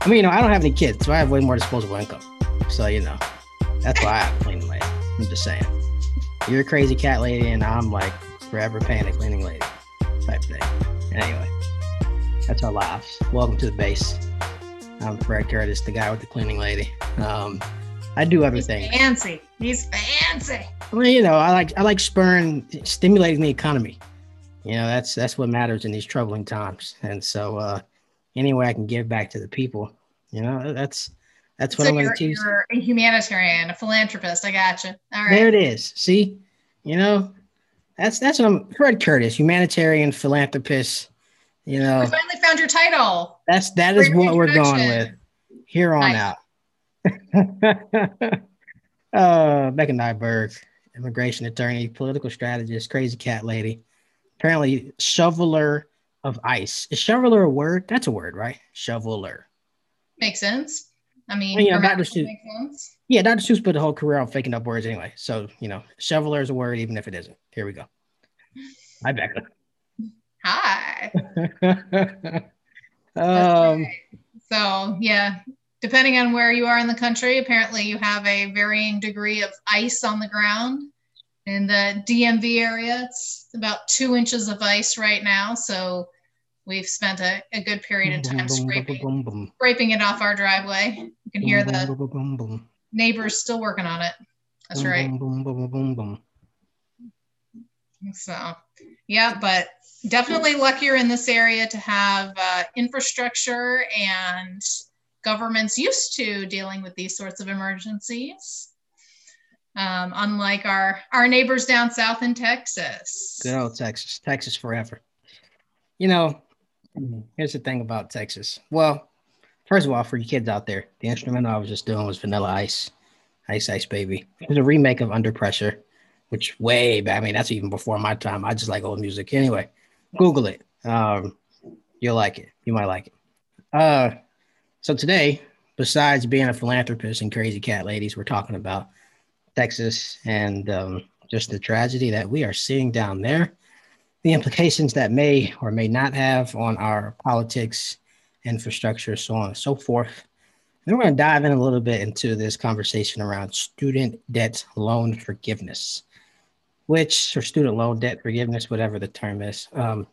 I mean, you know, I don't have any kids, so I have way more disposable income. So you know, that's why I have a cleaning lady. I'm just saying. You're a crazy cat lady, and I'm like forever paying a cleaning lady type thing. Anyway, that's our lives. Welcome to the base. I'm Fred Curtis, the guy with the cleaning lady. Um, I do other He's things. fancy. He's fancy. Well, you know, I like I like spurring, stimulating the economy. You know, that's that's what matters in these troubling times. And so, uh, any way I can give back to the people, you know, that's that's what So I'm going to choose. you're a humanitarian, a philanthropist. I got you. All There it is. See, you know, that's that's what I'm. Fred Curtis, humanitarian philanthropist. You know, finally found your title. that's that is what we're going with here on Nice. out. uh, Becca Nyberg, immigration attorney, political strategist, crazy cat lady, apparently shoveler of ice. Is shoveler a word? That's a word, right? Shoveler. Makes sense. I mean, Well, yeah, grammatically Dr. Seuss. Yeah, Dr. Seuss put the whole career on faking up words anyway. So, you know, shoveler is a word, even if it isn't. Here we go. Hi, Becca. Hi. Um, right. So, yeah, depending on where you are in the country, apparently you have a varying degree of ice on the ground. In the DMV area, it's about two inches of ice right now. So, we've spent a, a good period of time scraping, scraping it off our driveway. You can hear the neighbors still working on it. That's right. So, yeah, but definitely luckier in this area to have uh, infrastructure and governments used to dealing with these sorts of emergencies. Um, unlike our our neighbors down south in Texas. Good old Texas. Texas forever. You know, here's the thing about Texas. Well, first of all, for you kids out there, the instrumental I was just doing was Vanilla Ice, Ice Ice Baby. It was a remake of Under Pressure, which way back. I mean, that's even before my time. I just like old music. Anyway, Google it. Um, you'll like it. You might like it. Uh, so today, besides being a philanthropist and crazy cat ladies, we're talking about Texas and um, just the tragedy that we are seeing down there, the implications that may or may not have on our politics, infrastructure, so on and so forth. And we're going to dive in a little bit into this conversation around student debt loan forgiveness, which, or student loan debt forgiveness, whatever the term is, um,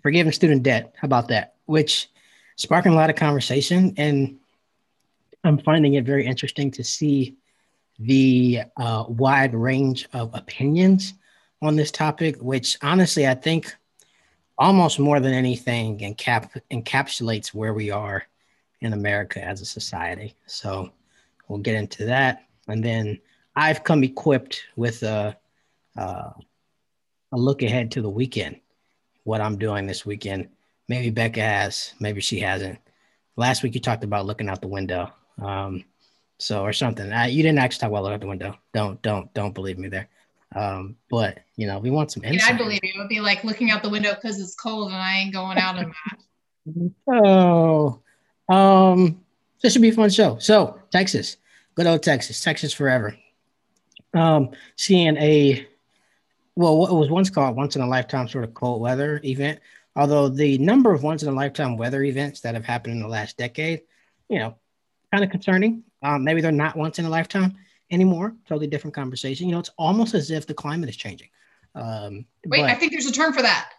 forgiving student debt. How about that? Which sparking a lot of conversation. And I'm finding it very interesting to see the uh, wide range of opinions on this topic, which honestly, I think almost more than anything encap- encapsulates where we are in America as a society. So we'll get into that. And then I've come equipped with a, uh, a look ahead to the weekend, what I'm doing this weekend. Maybe Becca has, maybe she hasn't. Last week you talked about looking out the window. Um, so or something. I, you didn't actually talk about looking out the window. Don't don't don't believe me there. Um, but you know, we want some insight. I believe you. It would be like looking out the window because it's cold and I ain't going out in that. Oh, um, this should be a fun show. So Texas, good old Texas, Texas forever. Um, seeing a well, what was once called once in a lifetime sort of cold weather event. Although the number of once in a lifetime weather events that have happened in the last decade, you know, kind of concerning. Um, maybe they're not once in a lifetime anymore. Totally different conversation. You know, it's almost as if the climate is changing. Um, Wait, but- I think there's a term for that.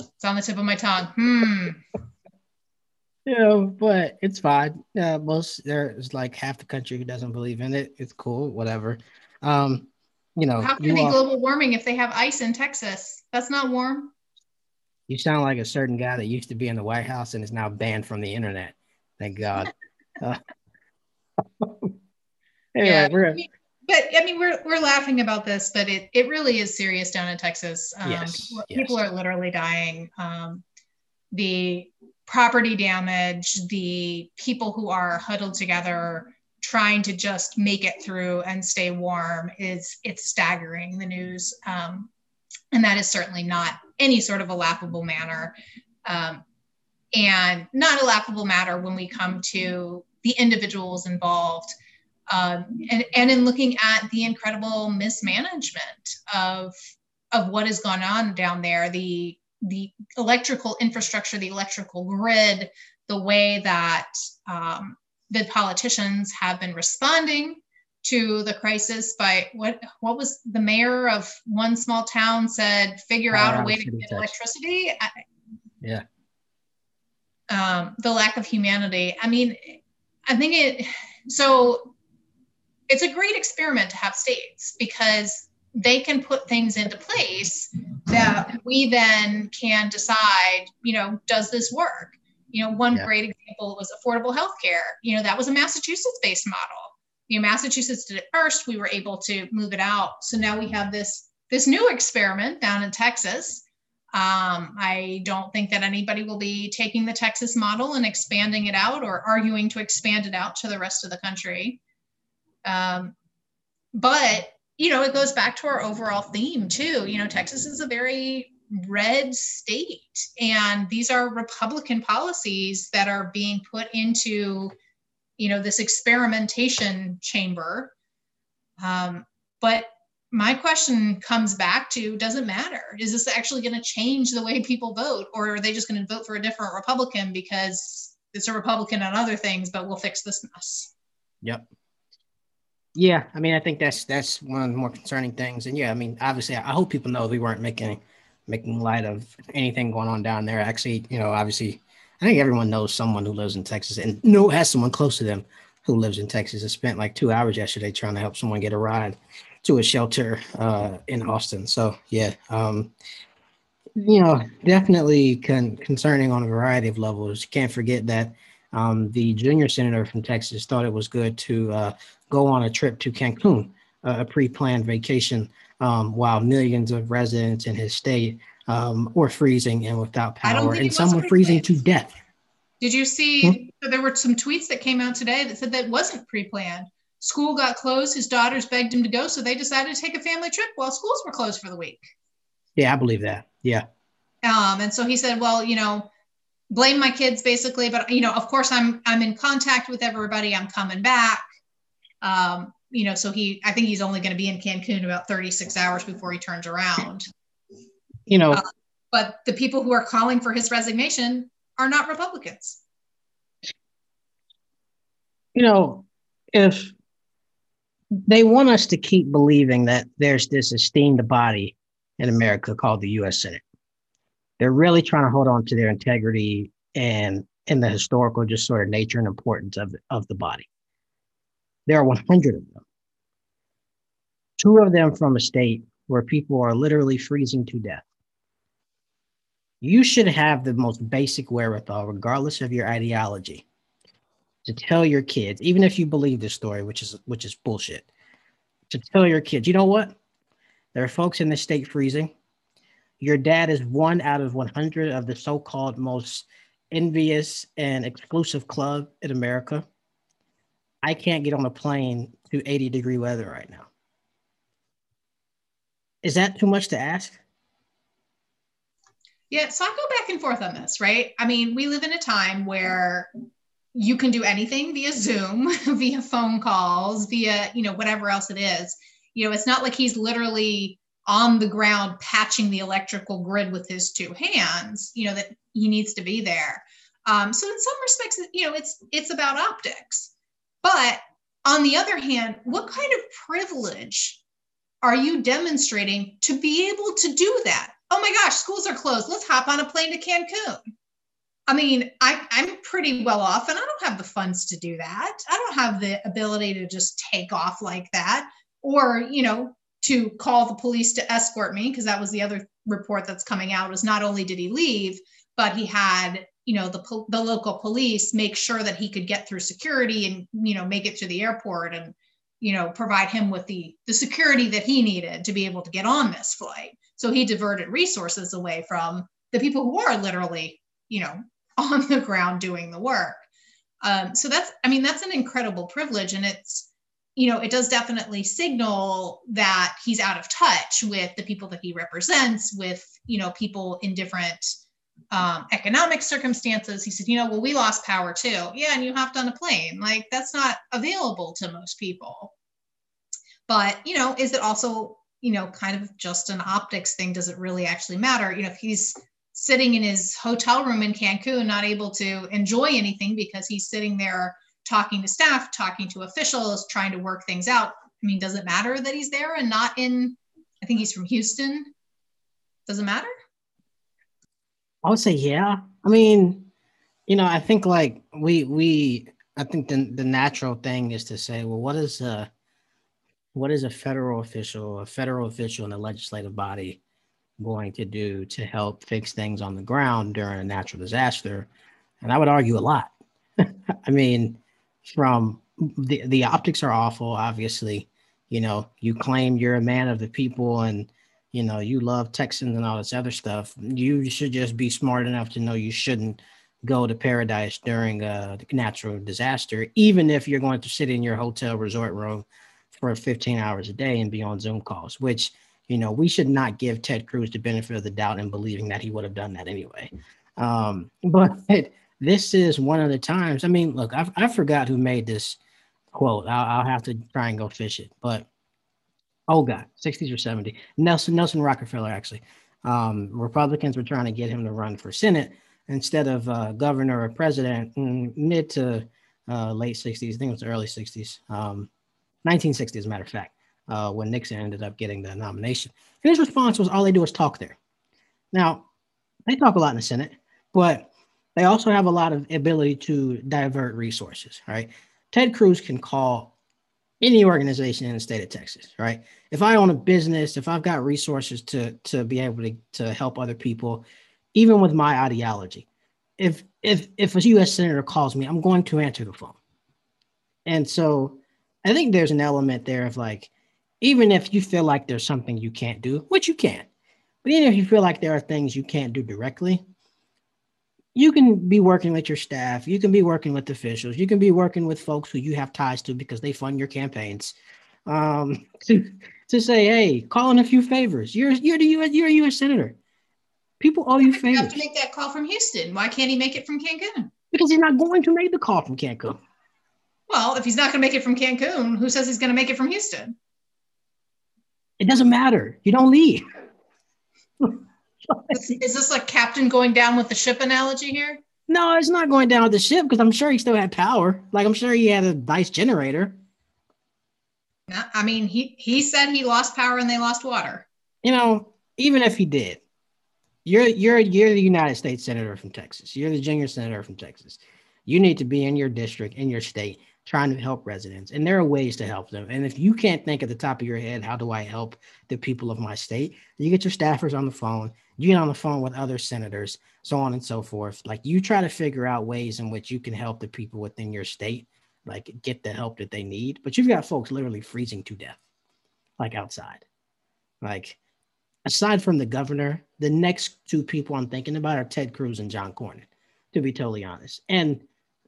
It's on the tip of my tongue. Hmm. you know, but it's fine. Uh, most there's like half the country who doesn't believe in it. It's cool, whatever. Um, you know, How can it be all- global warming if they have ice in Texas? That's not warm. you sound like a certain guy that used to be in the White House and is now banned from the internet. Thank God. Uh, anyway, Yeah. we're But I mean, we're we're laughing about this, but it it really is serious down in Texas. Um, Yes, people yes. are literally dying. Um, the property damage, the people who are huddled together trying to just make it through and stay warm is it's staggering. The news, um, and that is certainly not any sort of a laughable manner, um, and not a laughable matter when we come to the individuals involved um, and, and in looking at the incredible mismanagement of of what has gone on down there the the electrical infrastructure the electrical grid the way that um, the politicians have been responding to the crisis. By what what was the mayor of one small town said figure out a way to get electricity. Yeah. Um, the lack of humanity. I mean i think it so it's a great experiment to have states because they can put things into place that we then can decide you know does this work? You know one yeah. great example was affordable health care you know that was a massachusetts based model. You know massachusetts did it first. We were able to move it out. So now we have this this new experiment down in texas um, i don't think that anybody will be taking the texas model and expanding it out or arguing to expand it out to the rest of the country. Um, but you know it goes back to our overall theme too. You know texas is a very red state and these are republican policies that are being put into you know this experimentation chamber. Um, but my question comes back to does it matter? Is this actually going to change the way people vote or are they just going to vote for a different republican because it's a republican on other things but we'll fix this mess? Yep. Yeah i mean i think that's that's one of the more concerning things. And yeah i mean obviously i hope people know we weren't making making light of anything going on down there. Actually you know obviously I think everyone knows someone who lives in Texas and no has someone close to them who lives in Texas. I spent like two hours yesterday trying to help someone get a ride to a shelter uh, in Austin. So yeah, um, you know, definitely con- concerning on a variety of levels. You can't forget that um, the junior senator from Texas thought it was good to uh, go on a trip to Cancun, uh, a pre-planned vacation, um, while millions of residents in his state um, or freezing and without power, and some were freezing to death. Did you see? Hmm? So there were some tweets that came out today that said that wasn't pre-planned. School got closed. His daughters begged him to go, so they decided to take a family trip while schools were closed for the week. Yeah, I believe that. Yeah. Um, and so he said, "Well, you know, blame my kids, basically, but you know, of course, I'm I'm in contact with everybody. I'm coming back." Um, you know, so he, I think he's only going to be in Cancun about 36 hours before he turns around you know. Uh, but the people who are calling for his resignation are not Republicans. You know, if they want us to keep believing that there's this esteemed body in America called the US Senate, they're really trying to hold on to their integrity and in the historical just sort of nature and importance of, of the body. There are 100 of them. Two of them from a state where people are literally freezing to death you should have the most basic wherewithal, regardless of your ideology, to tell your kids, even if you believe this story, which is which is bullshit, to tell your kids, you know what? There are folks in the state freezing. Your dad is one out of 100 of the so-called most envious and exclusive club in America. I can't get on a plane to 80 degree weather right now. Is that too much to ask? Yeah, so I go back and forth on this, right? I mean, we live in a time where you can do anything via Zoom, via phone calls, via, you know, whatever else it is. You know, it's not like he's literally on the ground patching the electrical grid with his two hands, you know, that he needs to be there. Um, so in some respects, you know, it's it's about optics. But on the other hand, what kind of privilege are you demonstrating to be able to do that? oh my gosh, schools are closed. Let's hop on a plane to Cancun. I mean, I, I'm pretty well off and I don't have the funds to do that. I don't have the ability to just take off like that or, you know, to call the police to escort me because that was the other report that's coming out was not only did he leave, but he had, you know, the, the local police make sure that he could get through security and, you know, make it to the airport and, you know, provide him with the, the security that he needed to be able to get on this flight. So he diverted resources away from the people who are literally, you know, on the ground doing the work. Um, so that's, I mean, that's an incredible privilege. And it's, you know, it does definitely signal that he's out of touch with the people that he represents, with, you know, people in different um, economic circumstances. He said, you know, well, we lost power too. Yeah, and you hopped on a plane. Like that's not available to most people. But, you know, is it also, you know, is it also you know, kind of just an optics thing. Does it really actually matter? You know, if he's sitting in his hotel room in Cancun, not able to enjoy anything because he's sitting there talking to staff, talking to officials, trying to work things out. I mean, does it matter that he's there and not in? I think he's from Houston. Does it matter? I would say yeah. I mean, you know, I think like we we I think the the natural thing is to say, well, what is a what is a federal official, a federal official in the legislative body going to do to help fix things on the ground during a natural disaster? And I would argue a lot. I mean, from the the optics are awful, obviously. You know, you claim you're a man of the people and you know you love Texans and all this other stuff. You should just be smart enough to know you shouldn't go to paradise during a natural disaster, even if you're going to sit in your hotel resort room for 15 hours a day and be on Zoom calls, which, you know, we should not give Ted Cruz the benefit of the doubt in believing that he would have done that anyway. Um, but this is one of the times, I mean, look, I, I forgot who made this quote. I'll, I'll have to try and go fish it, but oh God, 60s or 70s. Nelson, Nelson Rockefeller, actually. Um, Republicans were trying to get him to run for Senate instead of uh, governor or president mid to uh, late 60s. I think it was early 60s, um, 1960s, as a matter of fact, uh, when Nixon ended up getting the nomination. And his response was all they do is talk there. Now, they talk a lot in the Senate, but they also have a lot of ability to divert resources, right? Ted Cruz can call any organization in the state of Texas, right? If I own a business, if I've got resources to to be able to, to help other people, even with my ideology. If if if a U.S. senator calls me, I'm going to answer the phone. And so, I think there's an element there of like, even if you feel like there's something you can't do, which you can, but even if you feel like there are things you can't do directly, you can be working with your staff, you can be working with officials, you can be working with folks who you have ties to because they fund your campaigns. Um, to to say, hey, call in a few favors. You're you're the US, you're a U.S. senator. People owe you favors. You have to make that call from Houston. Why can't he make it from Cancun? Because he's not going to make the call from Cancun. Well, if he's not going to make it from Cancun, who says he's going to make it from Houston? It doesn't matter. You don't leave. is, is this like captain going down with the ship analogy here? No, it's not going down with the ship because I'm sure he still had power. Like I'm sure he had a vice generator. I mean, he he said he lost power and they lost water. You know, even if he did, you're you're you're the United States senator from Texas. You're the junior senator from Texas. You need to be in your district, in your state, trying to help residents. And there are ways to help them. And if you can't think at the top of your head, how do I help the people of my state? You get your staffers on the phone, you get on the phone with other senators, so on and so forth. Like you try to figure out ways in which you can help the people within your state, like get the help that they need. But you've got folks literally freezing to death, like outside. Like aside from the governor, the next two people I'm thinking about are Ted Cruz and John Cornyn, to be totally honest. And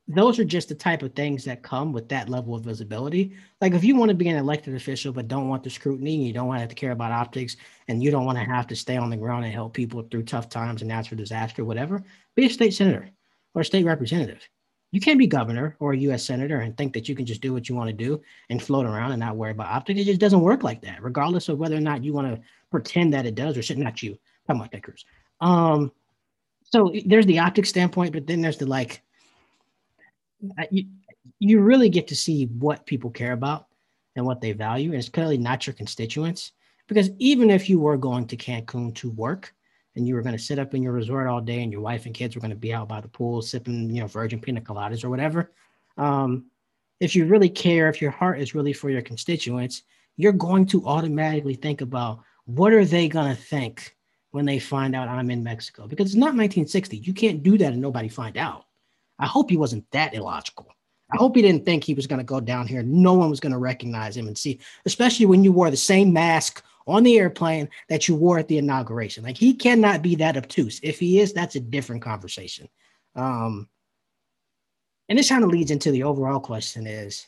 those are just the type of things that come with that level of visibility. Like if you want to be an elected official but don't want the scrutiny, you don't want to have to care about optics, and you don't want to have to stay on the ground and help people through tough times and natural disaster, whatever, be a state senator or a state representative. You can't be governor or a U.S. senator and think that you can just do what you want to do and float around and not worry about optics. It just doesn't work like that, regardless of whether or not you want to pretend that it does or should not you. Talking about Cruz. Um, so there's the optics standpoint, but then there's the like, you, you really get to see what people care about and what they value. And it's clearly not your constituents. Because even if you were going to Cancun to work, and you were going to sit up in your resort all day and your wife and kids were going to be out by the pool sipping, you know, virgin pina coladas or whatever. Um, if you really care, if your heart is really for your constituents, you're going to automatically think about what are they going to think when they find out I'm in Mexico? Because it's not 1960. You can't do that and nobody find out. I hope he wasn't that illogical. I hope he didn't think he was going to go down here. No one was going to recognize him and see, especially when you wore the same mask on the airplane that you wore at the inauguration. Like he cannot be that obtuse. If he is, that's a different conversation. Um, and this kind of leads into the overall question is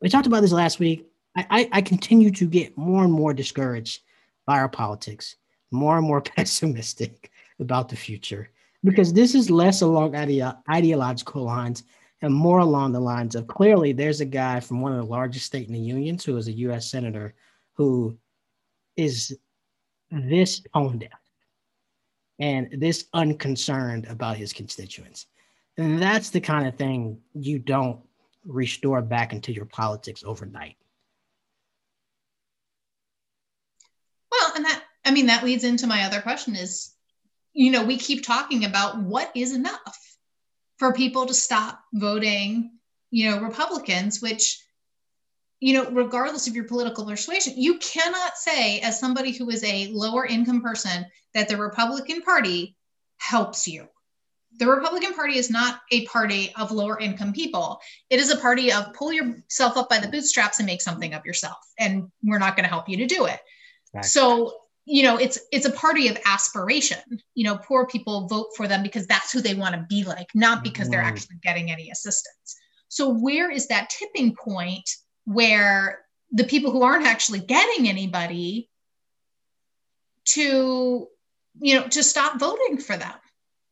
we talked about this last week. I, I, I continue to get more and more discouraged by our politics, more and more pessimistic about the future because this is less along ide- ideological lines and more along the lines of clearly there's a guy from one of the largest state in the unions who is a U.S. senator who is this tone deaf. and this unconcerned about his constituents. And that's the kind of thing you don't restore back into your politics overnight. Well, and that, I mean, that leads into my other question is, you know, we keep talking about what is enough for people to stop voting, you know, Republicans, which, you know, regardless of your political persuasion, you cannot say, as somebody who is a lower income person, that the Republican Party helps you. The Republican Party is not a party of lower income people. It is a party of pull yourself up by the bootstraps and make something of yourself. And we're not going to help you to do it. So, you know, it's it's a party of aspiration. You know, poor people vote for them because that's who they want to be like, not because they're mm-hmm. actually getting any assistance. So, where is that tipping point where the people who aren't actually getting anybody to, you know, to stop voting for them?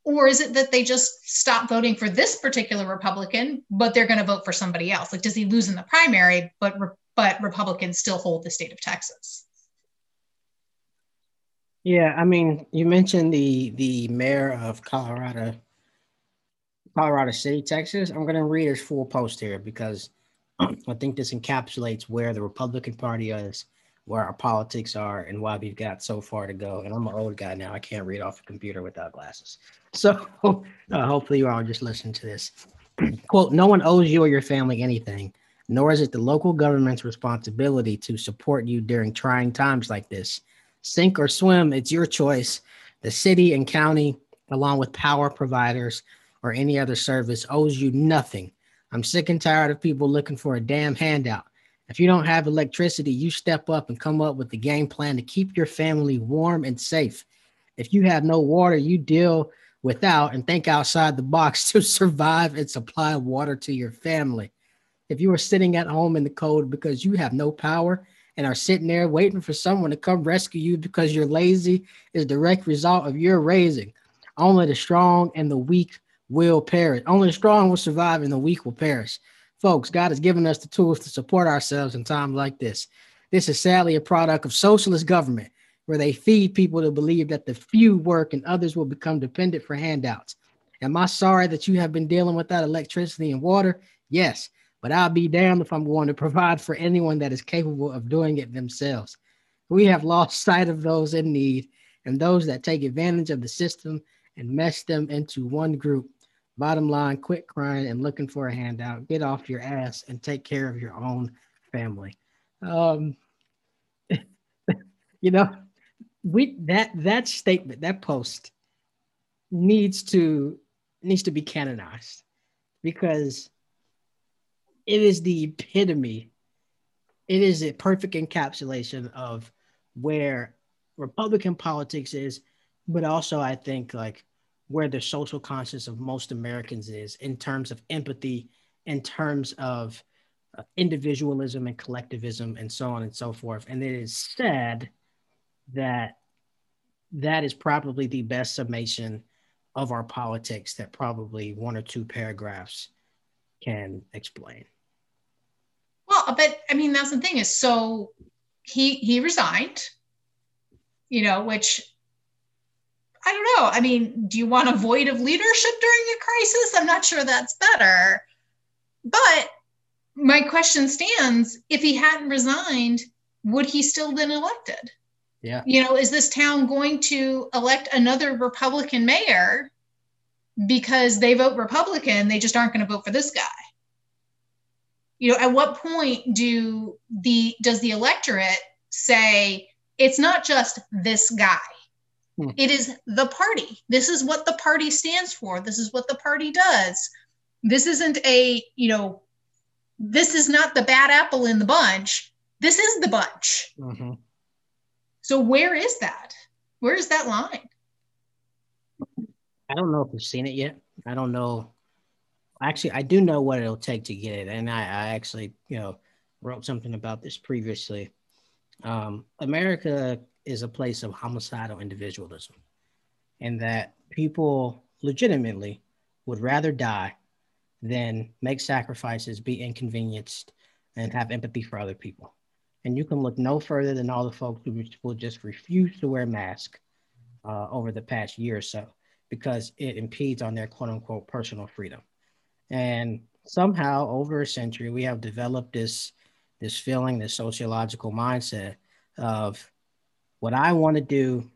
Or is it that they just stop voting for this particular Republican, but they're going to vote for somebody else? Like, does he lose in the primary, but but Republicans still hold the state of Texas? Yeah, I mean, you mentioned the the mayor of Colorado, Colorado City, Texas. I'm going to read his full post here because I think this encapsulates where the Republican Party is, where our politics are, and why we've got so far to go. And I'm an old guy now; I can't read off a computer without glasses. So uh, hopefully, you all just listen to this. Quote: No one owes you or your family anything, nor is it the local government's responsibility to support you during trying times like this. Sink or swim, it's your choice. The city and county, along with power providers or any other service, owes you nothing. I'm sick and tired of people looking for a damn handout. If you don't have electricity, you step up and come up with a game plan to keep your family warm and safe. If you have no water, you deal without and think outside the box to survive and supply water to your family. If you are sitting at home in the cold because you have no power, and are sitting there waiting for someone to come rescue you because you're lazy is direct result of your raising. Only the strong and the weak will perish. Only the strong will survive and the weak will perish. Folks, God has given us the tools to support ourselves in times like this. This is sadly a product of socialist government where they feed people to believe that the few work and others will become dependent for handouts. Am I sorry that you have been dealing without electricity and water? Yes, but I'll be damned if I'm going to provide for anyone that is capable of doing it themselves. We have lost sight of those in need and those that take advantage of the system and mesh them into one group. Bottom line, quit crying and looking for a handout. Get off your ass and take care of your own family. Um, you know, we that that statement, that post needs to needs to be canonized because it is the epitome. It is a perfect encapsulation of where Republican politics is, but also I think like where the social conscience of most Americans is in terms of empathy, in terms of uh, individualism and collectivism, and so on and so forth. And it is said that that is probably the best summation of our politics that probably one or two paragraphs can explain. Well, but I mean, that's the thing is so he he resigned, you know, which I don't know. I mean, do you want a void of leadership during a crisis? I'm not sure that's better. But my question stands if he hadn't resigned, would he still been elected? Yeah. You know, is this town going to elect another Republican mayor because they vote Republican? They just aren't going to vote for this guy you know at what point do the does the electorate say it's not just this guy. Hmm. it is the party. This is what the party stands for. This is what the party does. This isn't a you know this is not the bad apple in the bunch. This is the bunch. Mm-hmm. so where is that? Where is that line? I don't know if we've seen it yet. I don't know actually I do know what it'll take to get it, and I, I actually you know wrote something about this previously. Um, America is a place of homicidal individualism, and that people legitimately would rather die than make sacrifices, be inconvenienced, and have empathy for other people. And you can look no further than all the folks who will just refuse to wear masks uh, over the past year or so because it impedes on their quote unquote personal freedom. And somehow over a century, we have developed this, this feeling, this sociological mindset of what I want to do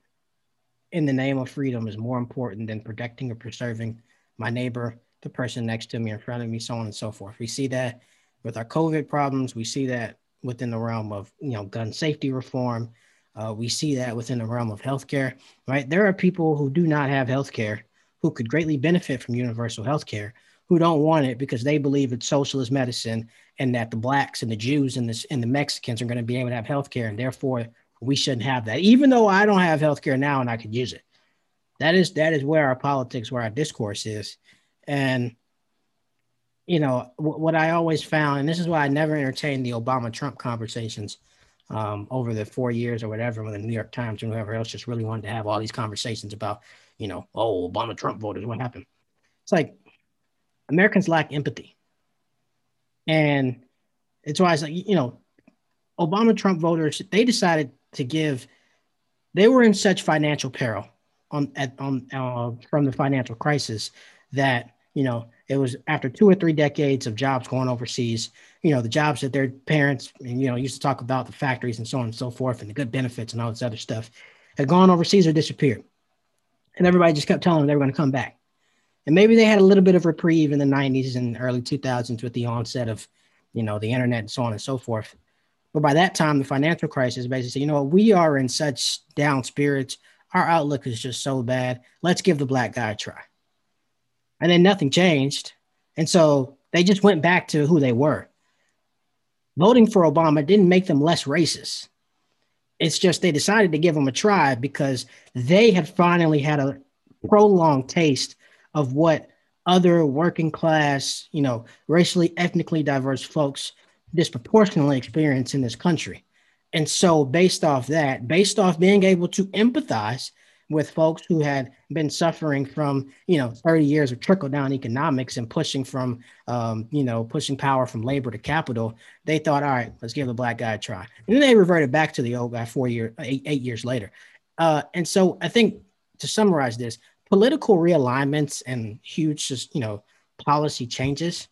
in the name of freedom is more important than protecting or preserving my neighbor, the person next to me, in front of me, so on and so forth. We see that with our COVID problems. We see that within the realm of you know gun safety reform. Uh, we see that within the realm of healthcare. Right, there are people who do not have healthcare who could greatly benefit from universal healthcare who don't want it because they believe it's socialist medicine and that the blacks and the Jews and the, and the Mexicans are going to be able to have healthcare and therefore we shouldn't have that. Even though I don't have healthcare now and I could use it. That is that is where our politics, where our discourse is. And you know, what I always found, and this is why I never entertained the Obama Trump conversations um, over the four years or whatever, when the New York Times and whoever else just really wanted to have all these conversations about, you know, oh, Obama Trump voters, what happened? It's like Americans lack empathy. And it's why it's like, you know, Obama Trump voters, they decided to give, they were in such financial peril on, at, on uh, from the financial crisis that, you know, it was after two or three decades of jobs going overseas, you know, the jobs that their parents, you know, used to talk about the factories and so on and so forth and the good benefits and all this other stuff had gone overseas or disappeared. And everybody just kept telling them they were going to come back. And maybe they had a little bit of reprieve in the 90s and early 2000s with the onset of, you know, the internet and so on and so forth. But by that time, the financial crisis basically said, you know, what we are in such down spirits. Our outlook is just so bad. Let's give the black guy a try and then nothing changed. And so they just went back to who they were. Voting for Obama didn't make them less racist. It's just they decided to give him a try because they had finally had a prolonged taste of what other working class, you know, racially, ethnically diverse folks disproportionately experience in this country. And so, based off that, based off being able to empathize with folks who had been suffering from you know 30 years of trickle down economics and pushing from um, you know pushing power from labor to capital they thought all right let's give the black guy a try and then they reverted back to the old guy four years eight, eight years later uh, and so i think to summarize this political realignments and huge just you know policy changes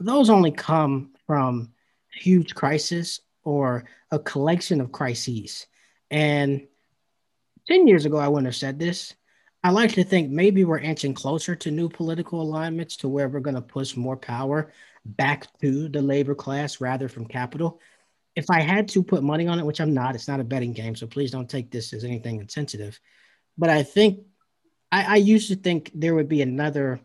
those only come from huge crisis or a collection of crises and 10 years ago, I wouldn't have said this. I like to think maybe we're inching closer to new political alignments to where we're going to push more power back to the labor class rather from capital. If I had to put money on it, which I'm not, it's not a betting game, so please don't take this as anything insensitive. But I think I, I used to think there would be another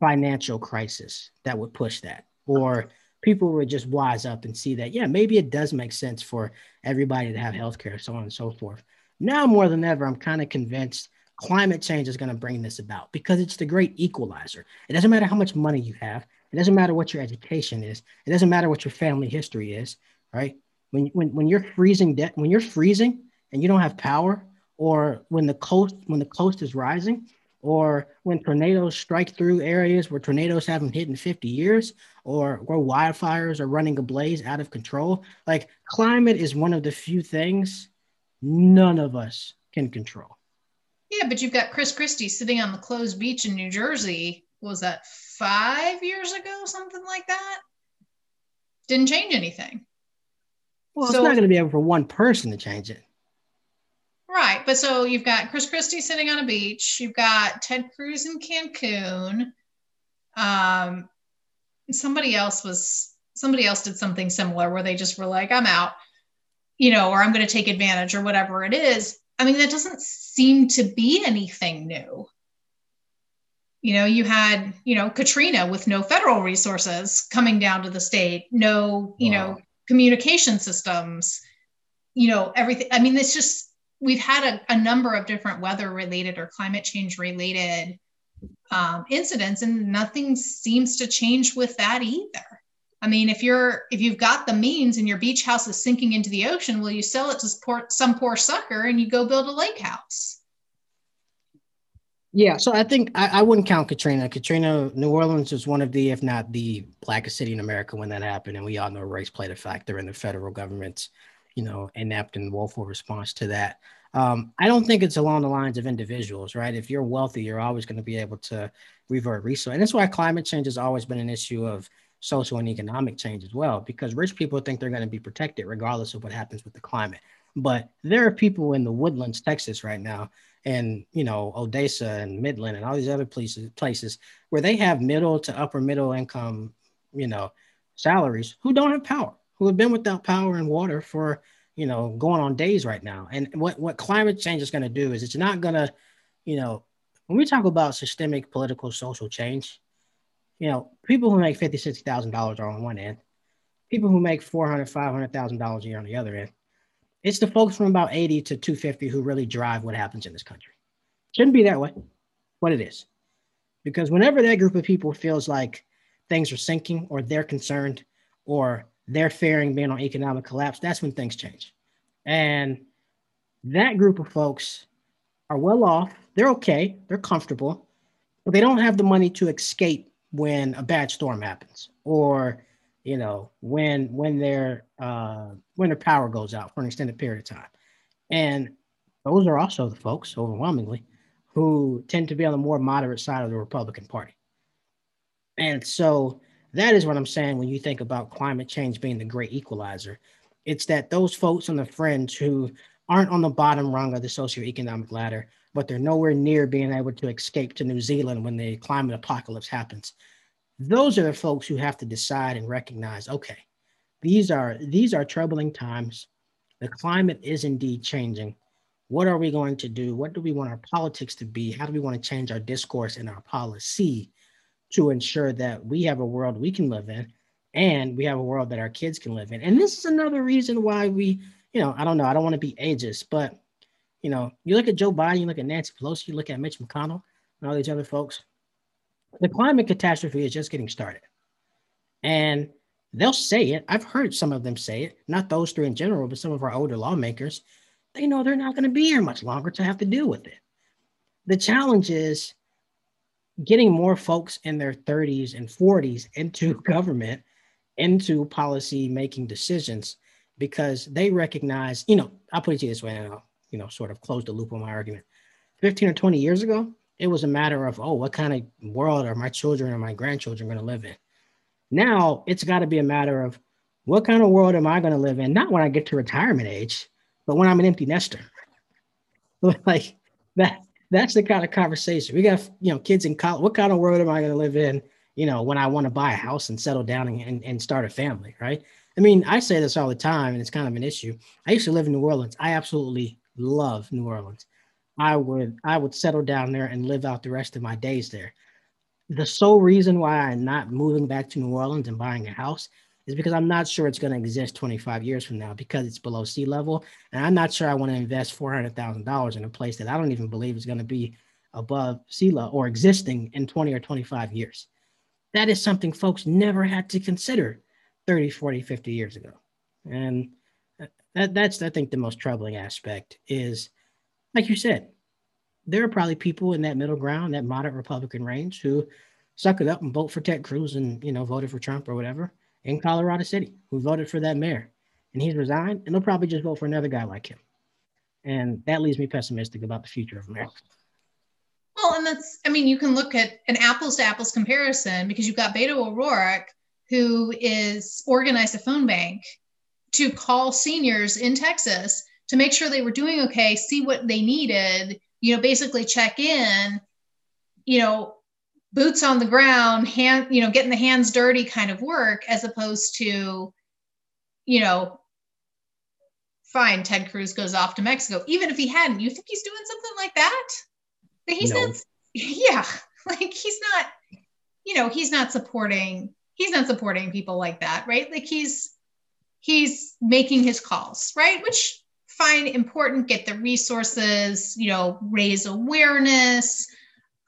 financial crisis that would push that, or people would just wise up and see that, yeah, maybe it does make sense for everybody to have healthcare, so on and so forth. Now more than ever, I'm kind of convinced climate change is going to bring this about because it's the great equalizer. It doesn't matter how much money you have. It doesn't matter what your education is. It doesn't matter what your family history is, right? When, when, when you're freezing debt, when you're freezing and you don't have power, or when the coast when the coast is rising, or when tornadoes strike through areas where tornadoes haven't hit in 50 years, or where wildfires are running ablaze out of control. Like climate is one of the few things none of us can control. Yeah, but you've got Chris Christie sitting on the closed beach in New Jersey. Was that five years ago, something like that? Didn't change anything. Well, so, it's not going to be able for one person to change it. Right. But so you've got Chris Christie sitting on a beach. You've got Ted Cruz in Cancun. Um, somebody else was somebody else did something similar where they just were like, I'm out you know, or I'm going to take advantage or whatever it is. I mean, that doesn't seem to be anything new. You know, you had, you know, Katrina with no federal resources coming down to the state, no, you wow. know, communication systems, you know, everything. I mean, it's just, we've had a, a number of different weather related or climate change related um, incidents, and nothing seems to change with that either. I mean, if you're if you've got the means and your beach house is sinking into the ocean, will you sell it to support some poor sucker and you go build a lake house? Yeah, so I think I, I, wouldn't count Katrina. Katrina, New Orleans was one of the, if not the blackest city in America when that happened, and we all know race played a factor in the federal government's you know, inept and woeful response to that. Um, I don't think it's along the lines of individuals, right? If you're wealthy, you're always going to be able to revert resource. And that's why climate change has always been an issue of social and economic change as well, because rich people think they're going to be protected regardless of what happens with the climate. But there are people in the woodlands, Texas right now, and you know, Odessa and Midland and all these other places places where they have middle to upper middle income, you know, salaries who don't have power, who have been without power and water for you know going on days right now. And what what climate change is going to do is it's not going to, you know, when we talk about systemic political social change, you know, people who make fifty, sixty thousand dollars are on one end, people who make four hundred, five hundred thousand dollars a year on the other end. It's the folks from about 80 to 250 who really drive what happens in this country. Shouldn't be that way, but it is. Because whenever that group of people feels like things are sinking or they're concerned or they're fearing being on economic collapse, that's when things change. And that group of folks are well off. They're okay. They're comfortable, but they don't have the money to escape when a bad storm happens or you know when when their uh when their power goes out for an extended period of time and those are also the folks overwhelmingly who tend to be on the more moderate side of the republican party and so that is what i'm saying when you think about climate change being the great equalizer. It's that those folks on the fringe who aren't on the bottom rung of the socioeconomic ladder but they're nowhere near being able to escape to new zealand when the climate apocalypse happens. Those are the folks who have to decide and recognize okay these are these are troubling times. The climate is indeed changing. What are we going to do? What do we want our politics to be? How do we want to change our discourse and our policy to ensure that we have a world we can live in and we have a world that our kids can live in and this is another reason why we you know i don't know i don't want to be ageist but you know you look at joe biden you look at nancy pelosi you look at mitch mcconnell and all these other folks the climate catastrophe is just getting started. And they'll say it. I've heard some of them say it, not those three in general, but some of our older lawmakers. They know they're not going to be here much longer to have to deal with it. The challenge is getting more folks in their 30s and 40s into government, into policy making decisions, because they recognize, you know, I'll put it to you this way, and I'll, you know, sort of close the loop on my argument. 15 or 20 years ago, it was a matter of, oh, what kind of world are my children or my grandchildren going to live in? Now it's got to be a matter of what kind of world am I going to live in? Not when I get to retirement age, but when I'm an empty nester. like that, that's the kind of conversation we got. You know, kids in college. What kind of world am I going to live in? You know, when I want to buy a house and settle down and, and, and start a family, right? I mean, I say this all the time, and it's kind of an issue. I used to live in New Orleans. I absolutely love New Orleans. I would I would settle down there and live out the rest of my days there. The sole reason why I'm not moving back to New Orleans and buying a house is because I'm not sure it's going to exist 25 years from now because it's below sea level, and I'm not sure I want to invest four hundred thousand dollars in a place that I don't even believe is going to be above sea level or existing in 20 or 25 years. That is something folks never had to consider 30, 40, 50 years ago, and that, that's I think the most troubling aspect is like you said, there are probably people in that middle ground, that moderate Republican range, who suck it up and vote for Ted Cruz and you know voted for Trump or whatever in Colorado City, who voted for that mayor, and he's resigned, and they'll probably just vote for another guy like him, and that leaves me pessimistic about the future of America. Well, and that's I mean, you can look at an apples to apples comparison because you've got Beto O'Rourke, who is organized a phone bank to call seniors in Texas to make sure they were doing okay, see what they needed, you know, basically check in, you know, boots on the ground, hand, you know, getting the hands dirty kind of work, as opposed to, you know, fine, Ted Cruz goes off to Mexico. Even if he hadn't, you think he's doing something like that? He's no. not, yeah, like he's not, you know, he's not supporting, he's not supporting people like that, right? Like he's, he's making his calls, right? Which find important, get the resources, you know, raise awareness,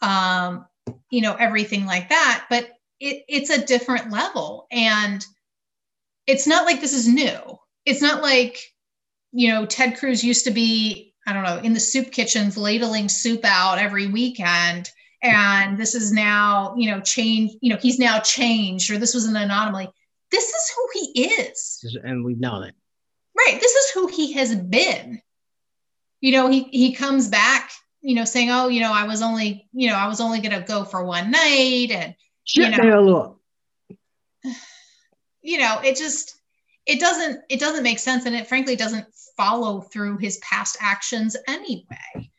um, you know, everything like that. But it, it's a different level. And it's not like this is new. It's not like, you know, Ted Cruz used to be, I don't know, in the soup kitchens ladling soup out every weekend. And this is now, you know, change, you know, he's now changed, or this was an anomaly. This is who he is. And we know that Right. This is who he has been. You know, he he comes back, you know, saying, "Oh, you know, I was only, you know, I was only going to go for one night," and Shut you know, you know, it just it doesn't it doesn't make sense, and it frankly doesn't follow through his past actions anyway.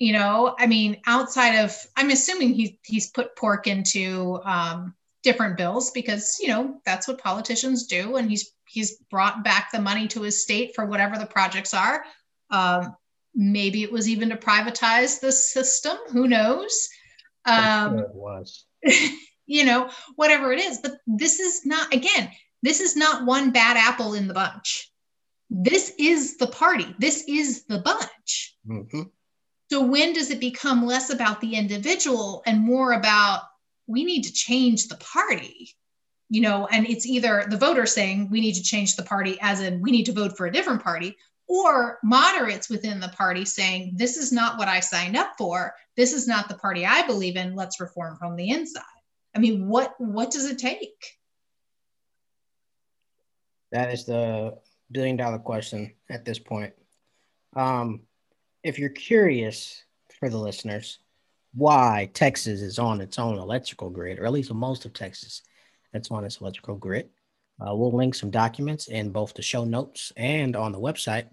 You know, I mean, outside of, I'm assuming he he's put pork into um, different bills because you know that's what politicians do and he's he's brought back the money to his state for whatever the projects are. Um, maybe it was even to privatize the system who knows? Um, sure it was. you know whatever it is but this is not again this is not one bad apple in the bunch. This is the party. This is the bunch. Mm-hmm. so when does it become less about the individual and more about we need to change the party? You know and it's either the voter saying we need to change the party as in we need to vote for a different party or moderates within the party saying this is not what i signed up for. This is not the party i believe in. Let's reform from the inside. I mean what what does it take? That is the billion dollar question at this point. Um if you're curious for the listeners why Texas is on its own electrical grid, or at least most of Texas that's on its electrical grid. Uh, we'll link some documents in both the show notes and on the website.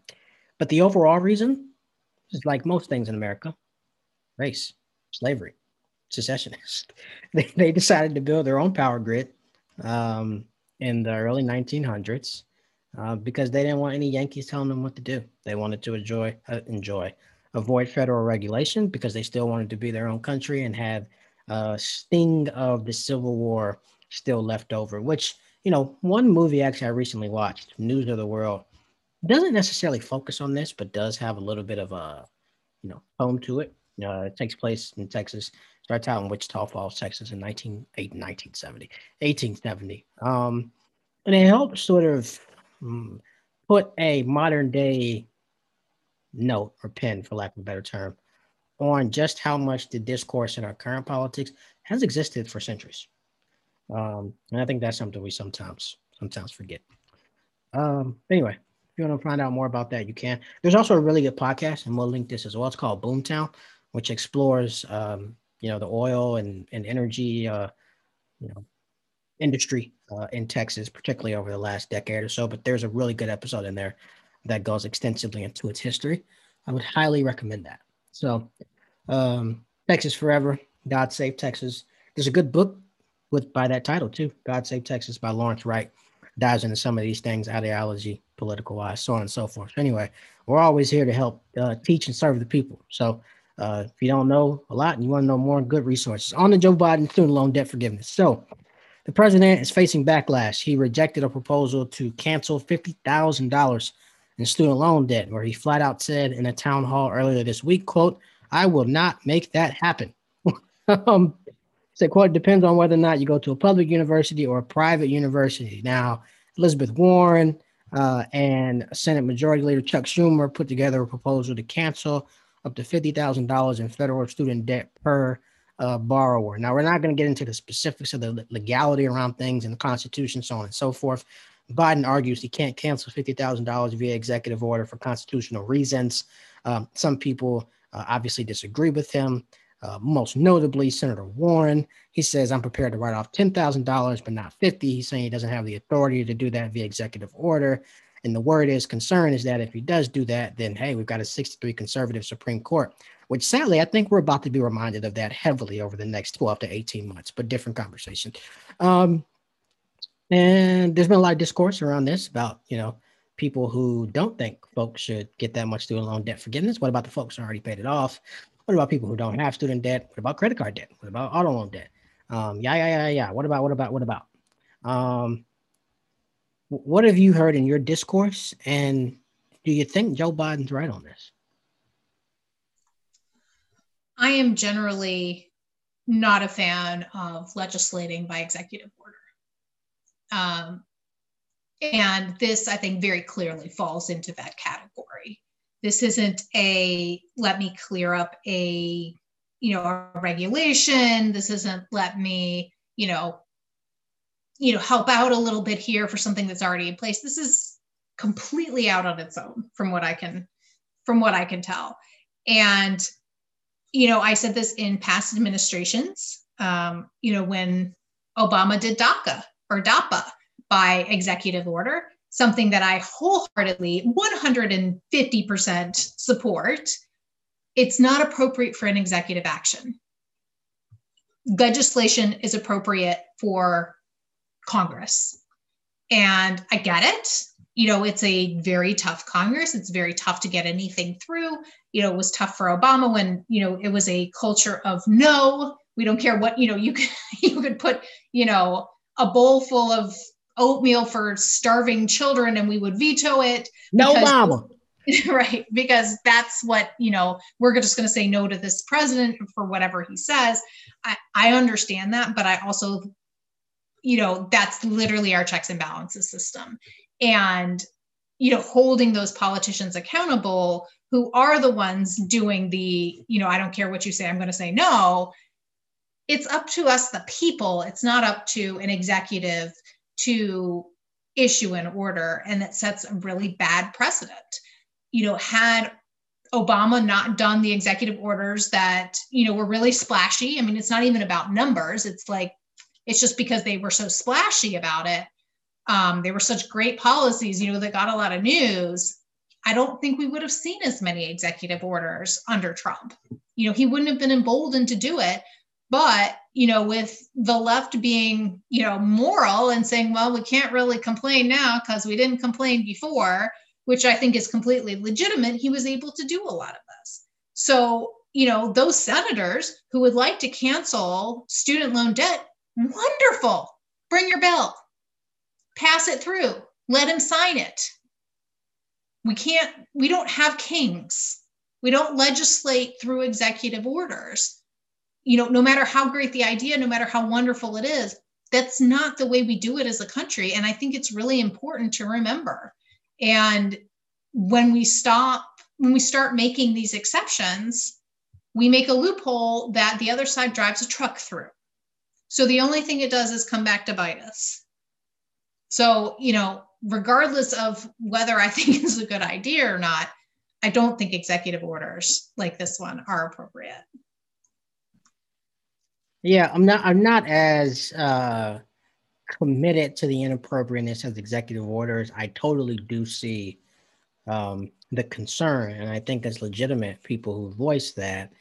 But the overall reason is like most things in America race, slavery, secessionists. they, they decided to build their own power grid um, in the early 1900s uh, because they didn't want any Yankees telling them what to do. They wanted to enjoy, uh, enjoy avoid federal regulation because they still wanted to be their own country and have a sting of the Civil War still left over, which, you know, one movie actually I recently watched, News of the World, doesn't necessarily focus on this, but does have a little bit of a, you know, home to it. Uh, it takes place in Texas, starts out in Wichita Falls, Texas in 1970, 1870. Um, and it helps sort of um, put a modern day note or pen, for lack of a better term, on just how much the discourse in our current politics has existed for centuries. Um, and I think that's something we sometimes sometimes forget. Um, anyway, if you want to find out more about that, you can. There's also a really good podcast, and we'll link this as well. It's called Boomtown, which explores um, you know the oil and, and energy uh, you know industry uh, in Texas, particularly over the last decade or so. But there's a really good episode in there that goes extensively into its history. I would highly recommend that. So, um, Texas Forever, God Save Texas. There's a good book with by that title too, God Save Texas by Lawrence Wright. Dives into some of these things, ideology, political wise, so on and so forth. Anyway, we're always here to help uh, teach and serve the people. So, uh, if you don't know a lot and you want to know more, good resources on the Joe Biden student loan debt forgiveness. So, the president is facing backlash. He rejected a proposal to cancel fifty thousand dollars in student loan debt, where he flat out said in a town hall earlier this week, quote, I will not make that happen. um, said, quote, it depends on whether or not you go to a public university or a private university. Now, Elizabeth Warren uh, and Senate Majority Leader Chuck Schumer put together a proposal to cancel up to $50,000 in federal student debt per uh, borrower. Now, we're not going to get into the specifics of the legality around things in the Constitution, so on and so forth. Biden argues he can't cancel $50,000 via executive order for constitutional reasons. Um, some people uh, obviously disagree with him. Uh, most notably, Senator Warren. He says, I'm prepared to write off $10,000, but not 50. He's saying he doesn't have the authority to do that via executive order. And the word is concern is that if he does do that, then hey, we've got a 63 conservative Supreme Court, which sadly, I think we're about to be reminded of that heavily over the next 12 to 18 months, but different conversation. Um, and there's been a lot of discourse around this about, you know, people who don't think folks should get that much student loan debt forgiveness. What about the folks who already paid it off? What about people who don't have student debt? What about credit card debt? What about auto loan debt? Um, yeah, yeah, yeah, yeah. What about, what about, what about? Um, what have you heard in your discourse? And do you think Joe Biden's right on this? I am generally not a fan of legislating by executive order. Um, and this, I think, very clearly falls into that category. This isn't a let me clear up a you know a regulation. This isn't let me you know you know help out a little bit here for something that's already in place. This is completely out on its own from what I can from what I can tell. And you know, I said this in past administrations. Um, you know, when Obama did DACA or DAPA by executive order, something that I wholeheartedly 150% support. It's not appropriate for an executive action. Legislation is appropriate for Congress. And I get it. You know, it's a very tough Congress. It's very tough to get anything through. You know, it was tough for Obama when, you know, it was a culture of no, we don't care what, you know, you could you could put, you know, a bowl full of oatmeal for starving children and we would veto it. No mama. right. Because that's what, you know, we're just going to say no to this president for whatever he says. I, I understand that, but I also, you know, that's literally our checks and balances system. And, you know, holding those politicians accountable who are the ones doing the, you know, I don't care what you say, I'm going to say no. It's up to us, the people. It's not up to an executive to issue an order and that sets a really bad precedent. You know, had Obama not done the executive orders that, you know, were really splashy, I mean, it's not even about numbers. It's like, it's just because they were so splashy about it. Um, they were such great policies, you know, that got a lot of news. I don't think we would have seen as many executive orders under Trump. You know, he wouldn't have been emboldened to do it. But you know, with the left being, you know, moral and saying, well, we can't really complain now because we didn't complain before, which I think is completely legitimate, he was able to do a lot of this. So, you know, those senators who would like to cancel student loan debt, wonderful. Bring your bill, pass it through, let him sign it. We can't, we don't have kings. We don't legislate through executive orders you know, no matter how great the idea, no matter how wonderful it is, that's not the way we do it as a country. And I think it's really important to remember. And when we stop, when we start making these exceptions, we make a loophole that the other side drives a truck through. So the only thing it does is come back to bite us. So, you know, regardless of whether I think it's a good idea or not, I don't think executive orders like this one are appropriate. Yeah, I'm not. I'm not as uh, committed to the inappropriateness as executive orders. I totally do see um, the concern, and I think that's legitimate. People who voice that.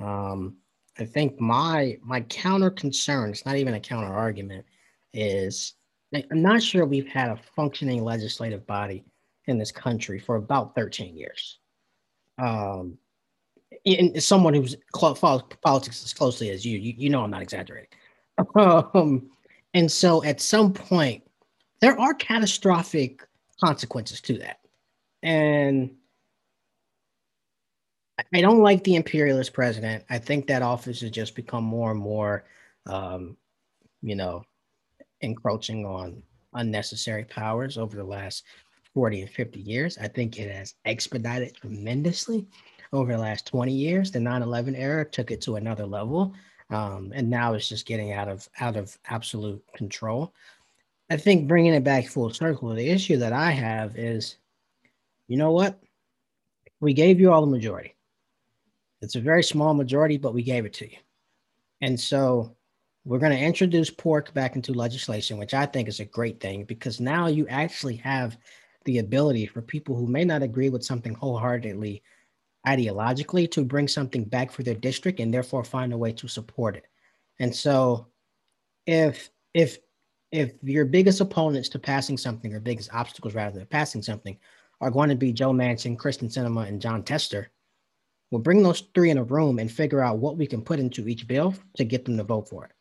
Um, I think my my counter concern. It's not even a counter argument. Is I'm not sure we've had a functioning legislative body in this country for about 13 years. Um, in, someone who's follows politics as closely as you, you, you know I'm not exaggerating. Um, and so at some point, there are catastrophic consequences to that. And I don't like the imperialist president. I think that office has just become more and more, um, you know, encroaching on unnecessary powers over the last 40 and 50 years. I think it has expedited tremendously over the last 20 years. The 9/11 era took it to another level, um, and now it's just getting out of out of absolute control. I think bringing it back full circle, the issue that I have is, you know what? We gave you all the majority. It's a very small majority, but we gave it to you. And so we're going to introduce pork back into legislation, which I think is a great thing because now you actually have the ability for people who may not agree with something wholeheartedly ideologically to bring something back for their district and therefore find a way to support it. And so if if if your biggest opponents to passing something or biggest obstacles rather than passing something are going to be Joe Manchin, Kyrsten Sinema, and Jon Tester, we'll bring those three in a room and figure out what we can put into each bill to get them to vote for it.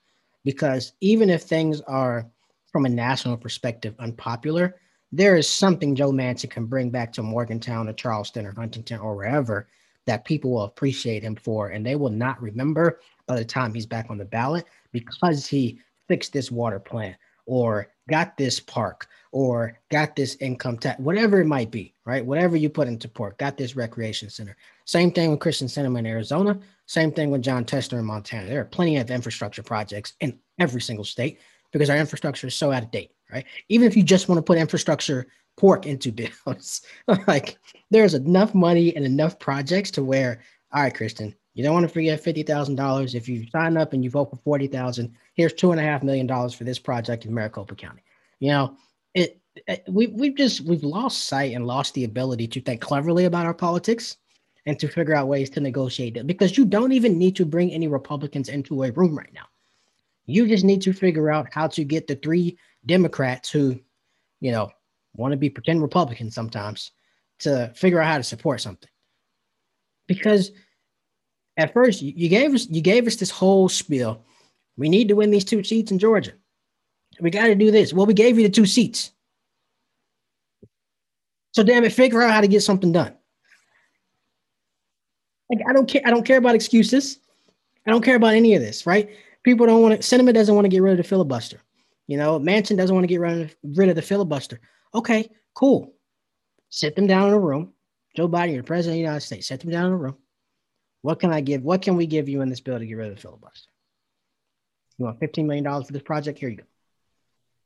Because even if things are from a national perspective unpopular, there is something Joe Manchin can bring back to Morgantown or Charleston or Huntington or wherever that people will appreciate him for, and they will not remember by the time he's back on the ballot because he fixed this water plant or got this park or got this income tax, whatever it might be, right? Whatever you put into pork, got this recreation center. Same thing with Christian Sinema in Arizona. Same thing with Jon Tester in Montana. There are plenty of infrastructure projects in every single state because our infrastructure is so out of date. Right? Even if you just want to put infrastructure pork into bills, like there's enough money and enough projects to where, all right, Kristen, you don't want to forget fifty thousand dollars. If you sign up and you vote for forty thousand, here's two and a half million dollars for this project in Maricopa County. You know, it, it we we've just we've lost sight and lost the ability to think cleverly about our politics and to figure out ways to negotiate it because you don't even need to bring any Republicans into a room right now. You just need to figure out how to get the three Democrats who, you know, want to be pretend Republicans sometimes to figure out how to support something. Because at first you gave us you gave us this whole spiel. We need to win these two seats in Georgia. We got to do this. Well, we gave you the two seats. So damn it, figure out how to get something done. Like I don't care. I don't care about excuses. I don't care about any of this, right? People don't want to. Sinema doesn't want to get rid of the filibuster. You know, Manchin doesn't want to get rid of, rid of the filibuster. Okay, cool. Sit them down in a room. Joe Biden, you're the president of the United States. Sit them down in a room. What can I give? What can we give you in this bill to get rid of the filibuster? You want $15 million for this project? Here you go.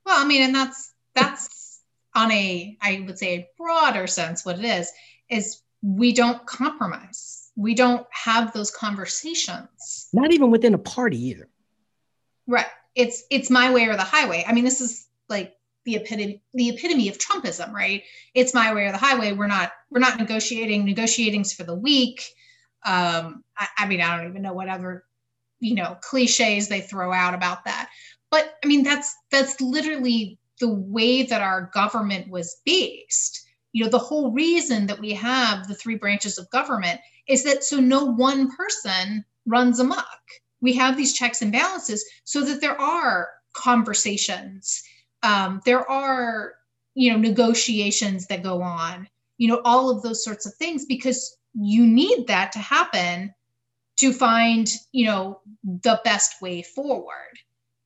Well, I mean, and that's that's on a I would say a broader sense what it is is we don't compromise. We don't have those conversations. Not even within a party either. Right. It's it's my way or the highway. I mean, this is like the epitome the epitome of Trumpism, right? It's my way or the highway. We're not we're not negotiating. Negotiating's for the weak. Um, I, I mean, I don't even know whatever you know cliches they throw out about that. But I mean, that's that's literally the way that our government was based you know the whole reason that we have the three branches of government is that so no one person runs amok we have these checks and balances so that there are conversations um, there are you know negotiations that go on you know all of those sorts of things because you need that to happen to find you know the best way forward.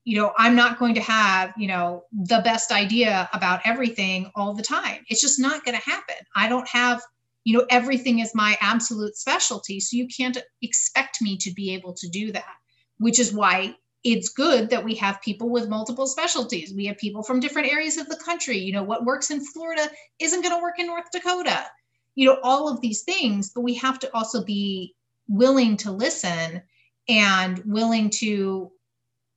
You know i'm not going to have you know the best idea about everything all the time. It's just not going to happen. I don't have you know everything is my absolute specialty so you can't expect me to be able to do that which is why it's good that we have people with multiple specialties. We have people from different areas of the country. You know what works in florida isn't going to work in north dakota. You know all of these things but we have to also be willing to listen and willing to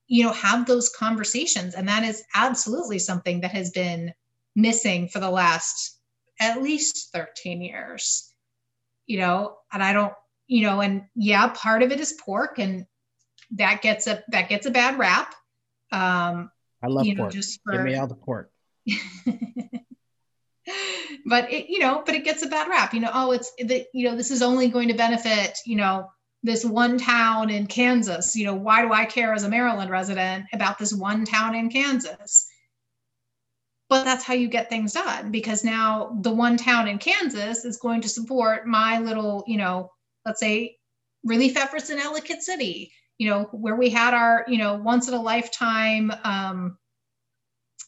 you know have those conversations. And that is absolutely something that has been missing for the last at least 13 years you know and i don't you know and yeah part of it is pork and that gets a that gets a bad rap. Um i love you know, pork. just for, give me all the pork. But it you know but it gets a bad rap. You know oh it's the you know this is only going to benefit you know this one town in Kansas. You know, why do I care as a Maryland resident about this one town in Kansas? But that's how you get things done because now the one town in Kansas is going to support my little, you know, let's say relief efforts in Ellicott City, you know, where we had our, you know, once in a lifetime, um,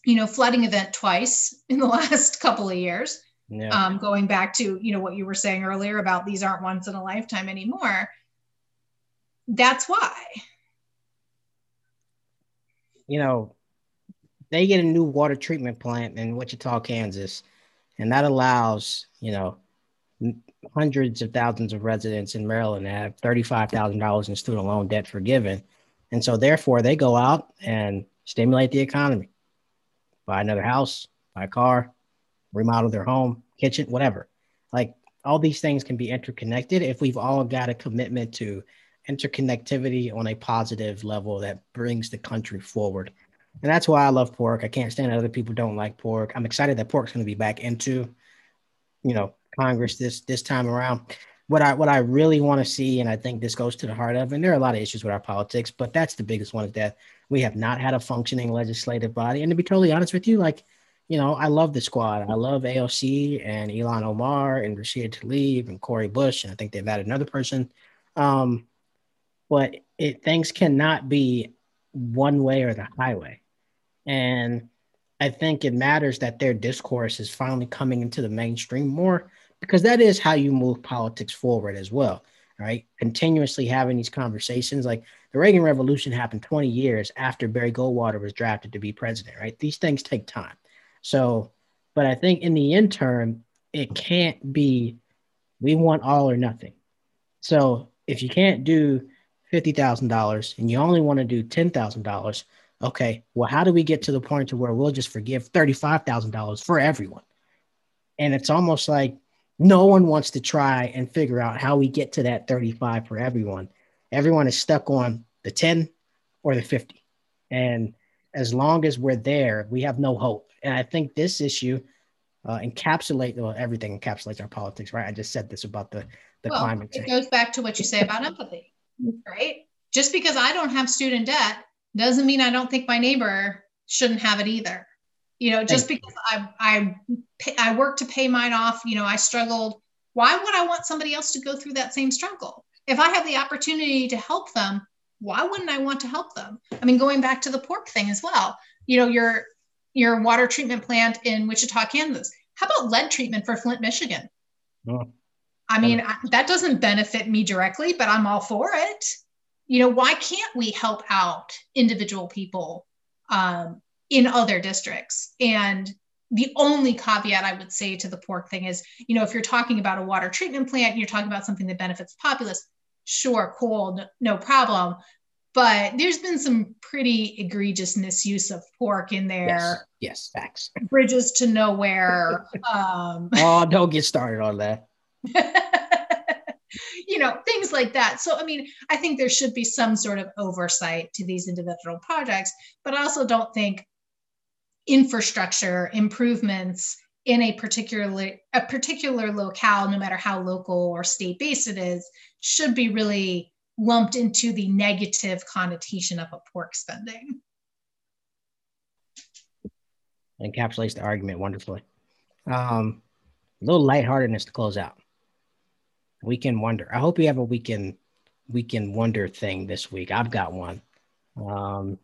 you know, flooding event twice in the last couple of years. Yeah. Um, going back to you know what you were saying earlier about these aren't once in a lifetime anymore that's why. You know, they get a new water treatment plant in Wichita, Kansas, and that allows, you know, hundreds of thousands of residents in Maryland to have $35,000 in student loan debt forgiven. And so, therefore, they go out and stimulate the economy, buy another house, buy a car, remodel their home, kitchen, whatever. Like all these things can be interconnected if we've all got a commitment to interconnectivity on a positive level that brings the country forward. And that's why I love pork. I can't stand that other people don't like pork. I'm excited that pork's going to be back into, you know, Congress this this time around. What I what I really want to see, and I think this goes to the heart of, and there are a lot of issues with our politics, but that's the biggest one is that we have not had a functioning legislative body. And to be totally honest with you, like, you know, I love the squad. I love AOC and Ilhan Omar and Rashida Tlaib and Cori Bush, and I think they've added another person. Um, but it things cannot be one way or the highway. And I think it matters that their discourse is finally coming into the mainstream more because that is how you move politics forward as well. right? Continuously having these conversations. Like the Reagan Revolution happened 20 years after Barry Goldwater was drafted to be president, right? These things take time. So, but I think in the interim, it can't be we want all or nothing. So if you can't do $50,000 and you only want to do $10,000, okay, well, how do we get to the point to where we'll just forgive $35,000 for everyone? And it's almost like no one wants to try and figure out how we get to that 35 for everyone. Everyone is stuck on the 10 or the 50. And as long as we're there, we have no hope. And I think this issue uh, encapsulate well, everything encapsulates our politics, right? I just said this about the the well, climate change. It goes back to what you say about empathy, right? Just because I don't have student debt doesn't mean I don't think my neighbor shouldn't have it either. You know, just because I I I work to pay mine off, you know, I struggled. Why would I want somebody else to go through that same struggle? If I have the opportunity to help them, why wouldn't I want to help them? I mean, going back to the pork thing as well. You know, your your water treatment plant in Wichita, Kansas. How about lead treatment for Flint, Michigan? Oh. I mean, I, that doesn't benefit me directly, but I'm all for it. You know, why can't we help out individual people um, in other districts? And the only caveat I would say to the pork thing is, you know, if you're talking about a water treatment plant, you're talking about something that benefits the populace, sure, cool, no problem but there's been some pretty egregious misuse of pork in there. Yes, yes facts. Bridges to nowhere. um, oh, don't get started on that. you know, things like that. So, I mean, I think there should be some sort of oversight to these individual projects, but I also don't think infrastructure improvements in a particular a particular locale, no matter how local or state based it is, should be really lumped into the negative connotation of a pork spending. Encapsulates the argument wonderfully. Um, a little lightheartedness to close out. Weekend wonder. I hope you have a weekend weekend wonder thing this week. I've got one. Um,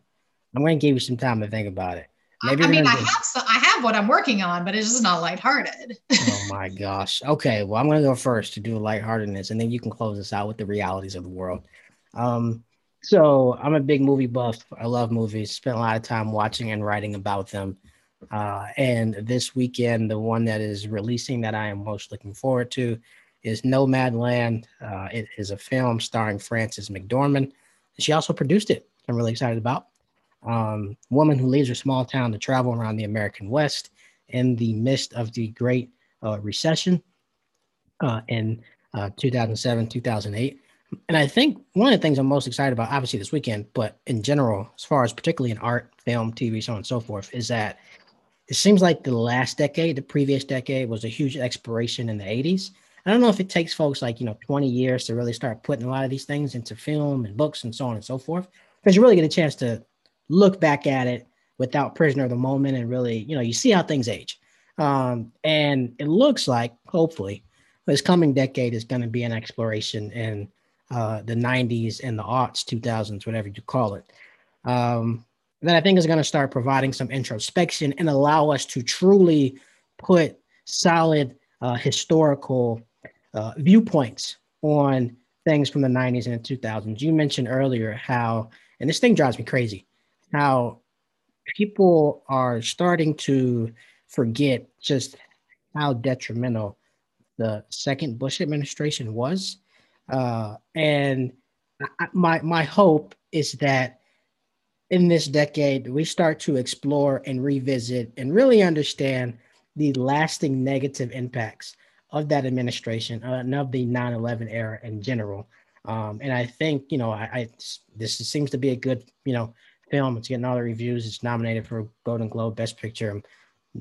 I'm going to give you some time to think about it. Maybe I mean, I have some, I have what I'm working on, but it's just not lighthearted. oh my gosh. Okay, well, I'm going to go first to do a lightheartedness, and then you can close us out with the realities of the world. Um, so I'm a big movie buff. I love movies. Spent a lot of time watching and writing about them. Uh, and this weekend, the one that is releasing that I am most looking forward to is Nomadland. Uh, it is a film starring Frances McDormand. She also produced it. I'm really excited about um, woman who leaves her small town to travel around the American West in the midst of the Great uh, Recession uh, in uh, 2007, 2008. And I think one of the things I'm most excited about, obviously this weekend, but in general, as far as particularly in art, film, TV, so on and so forth, is that it seems like the last decade, the previous decade, was a huge exploration in the 80s. I don't know if it takes folks like, you know, 20 years to really start putting a lot of these things into film and books and so on and so forth, because you really get a chance to look back at it without prisoner of the moment and really, you know, you see how things age. Um, and it looks like, hopefully, this coming decade is going to be an exploration in uh, the 90s and the aughts, 2000s, whatever you call it. Um, that I think is going to start providing some introspection and allow us to truly put solid uh, historical uh, viewpoints on things from the 90s and the 2000s. You mentioned earlier how, and this thing drives me crazy, how people are starting to forget just how detrimental the second Bush administration was. Uh, and I, my my hope is that in this decade we start to explore and revisit and really understand the lasting negative impacts of that administration uh, and of the 9-11 era in general. Um, and I think, you know, I, I, this seems to be a good, you know, film. It's getting all the reviews. It's nominated for Golden Globe Best Picture. I'm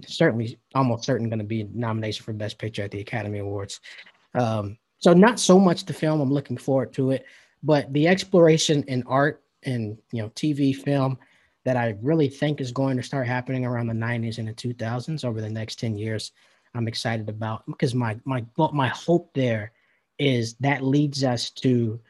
certainly almost certain going to be nomination for Best Picture at the Academy Awards. Um, so not so much the film. I'm looking forward to it, but the exploration in art and you know TV film that I really think is going to start happening around the 90s and the 2000s over the next 10 years. I'm excited about because my my my hope there is that leads us to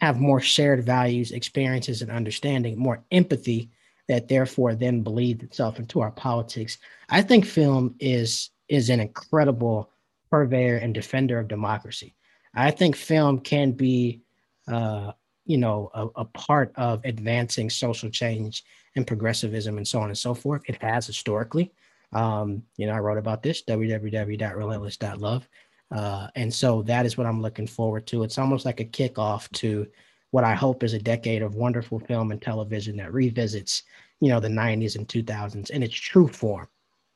have more shared values, experiences, and understanding, more empathy that therefore then bleeds itself into our politics. I think film is is an incredible purveyor and defender of democracy. I think film can be, uh, you know, a, a part of advancing social change and progressivism and so on and so forth. It has historically. Um, you know, I wrote about this www.relentless.love. Uh, and so that is what I'm looking forward to. It's almost like a kickoff to what I hope is a decade of wonderful film and television that revisits, you know, the 90s and 2000s in its true form,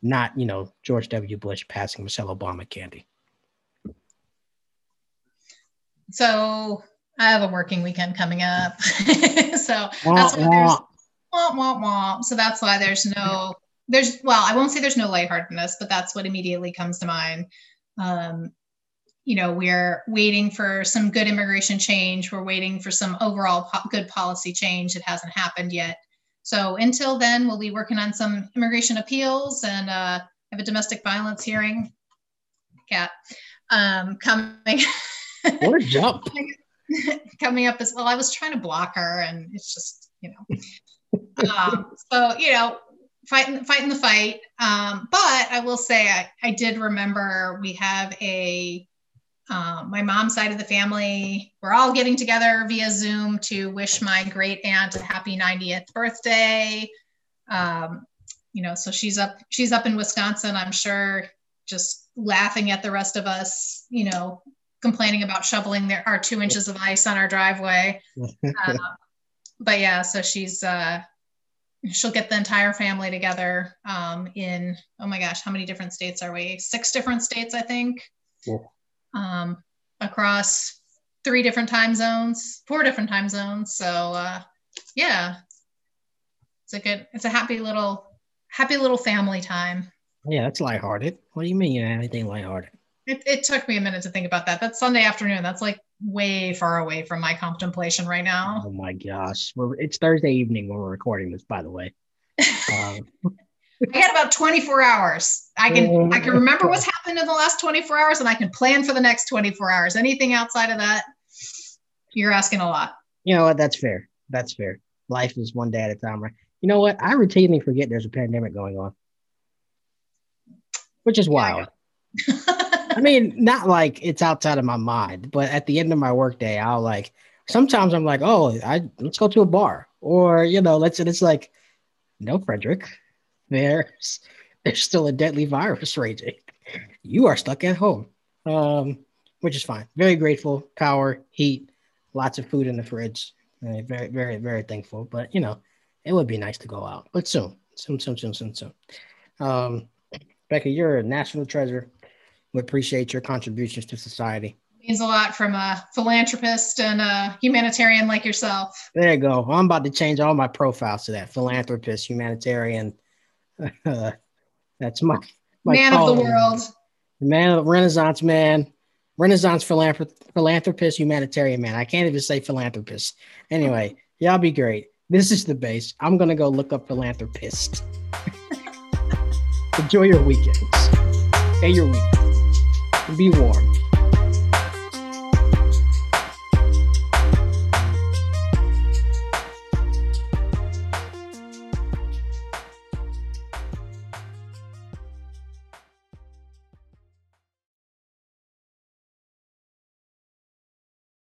not, you know, George W. Bush passing Michelle Obama candy. So I have a working weekend coming up. so that's why there's womp, womp, womp. So that's why there's no, there's, well, I won't say there's no lightheartedness, but that's what immediately comes to mind. Um, you know, we're waiting for some good immigration change. We're waiting for some overall po- good policy change. It hasn't happened yet. So until then, we'll be working on some immigration appeals and uh, have a domestic violence hearing. Cat um, coming. what a jump! coming up as well. I was trying to block her, and it's just you know. um, so you know, fighting fighting the fight. Um, but I will say, I, I did remember we have a um, my mom's side of the family, we're all getting together via Zoom to wish my great aunt a happy 90th birthday. Um, you know, so she's up, she's up in Wisconsin, I'm sure, just laughing at the rest of us, you know, complaining about shoveling their, our two inches of ice on our driveway. Uh, but yeah, so she's, uh, she'll get the entire family together um, in, oh my gosh, how many different states are we? Six different states, I think. Um, across three different time zones, four different time zones. So uh, yeah, it's a good, it's a happy little, happy little family time. Yeah, that's lighthearted. What do you mean you have anything lighthearted? It, it took me a minute to think about that. That's Sunday afternoon. That's like way far away from my contemplation right now. Oh my gosh. Well, it's Thursday evening when we're recording this, by the way. Um, I had about 24 hours. I can mm-hmm. I can remember what's happened in the last 24 hours and I can plan for the next 24 hours. Anything outside of that, you're asking a lot. You know what? That's fair. That's fair. Life is one day at a time, right? You know what? I routinely forget there's a pandemic going on, which is wild. I mean, not like it's outside of my mind, but at the end of my workday, I'll like sometimes I'm like, oh, I let's go to a bar, or you know, let's. And it's like, no, Frederick, there's there's still a deadly virus raging. You are stuck at home, um, which is fine. Very grateful. Power, heat, lots of food in the fridge. Uh, very, very, very thankful. But you know, it would be nice to go out. But soon, soon, soon, soon, soon, soon. Um, Becca, you're a national treasure. We appreciate your contributions to society. Means a lot from a philanthropist and a humanitarian like yourself. There you go. I'm about to change all my profiles to that philanthropist, humanitarian, that's my, my man calling. of the world, The man, of the Renaissance man, Renaissance philanthrop- philanthropist, humanitarian man. I can't even say philanthropist. Anyway, y'all be great. This is the base. I'm gonna go look up philanthropist. Enjoy your weekends. Hey, your week. Be warm.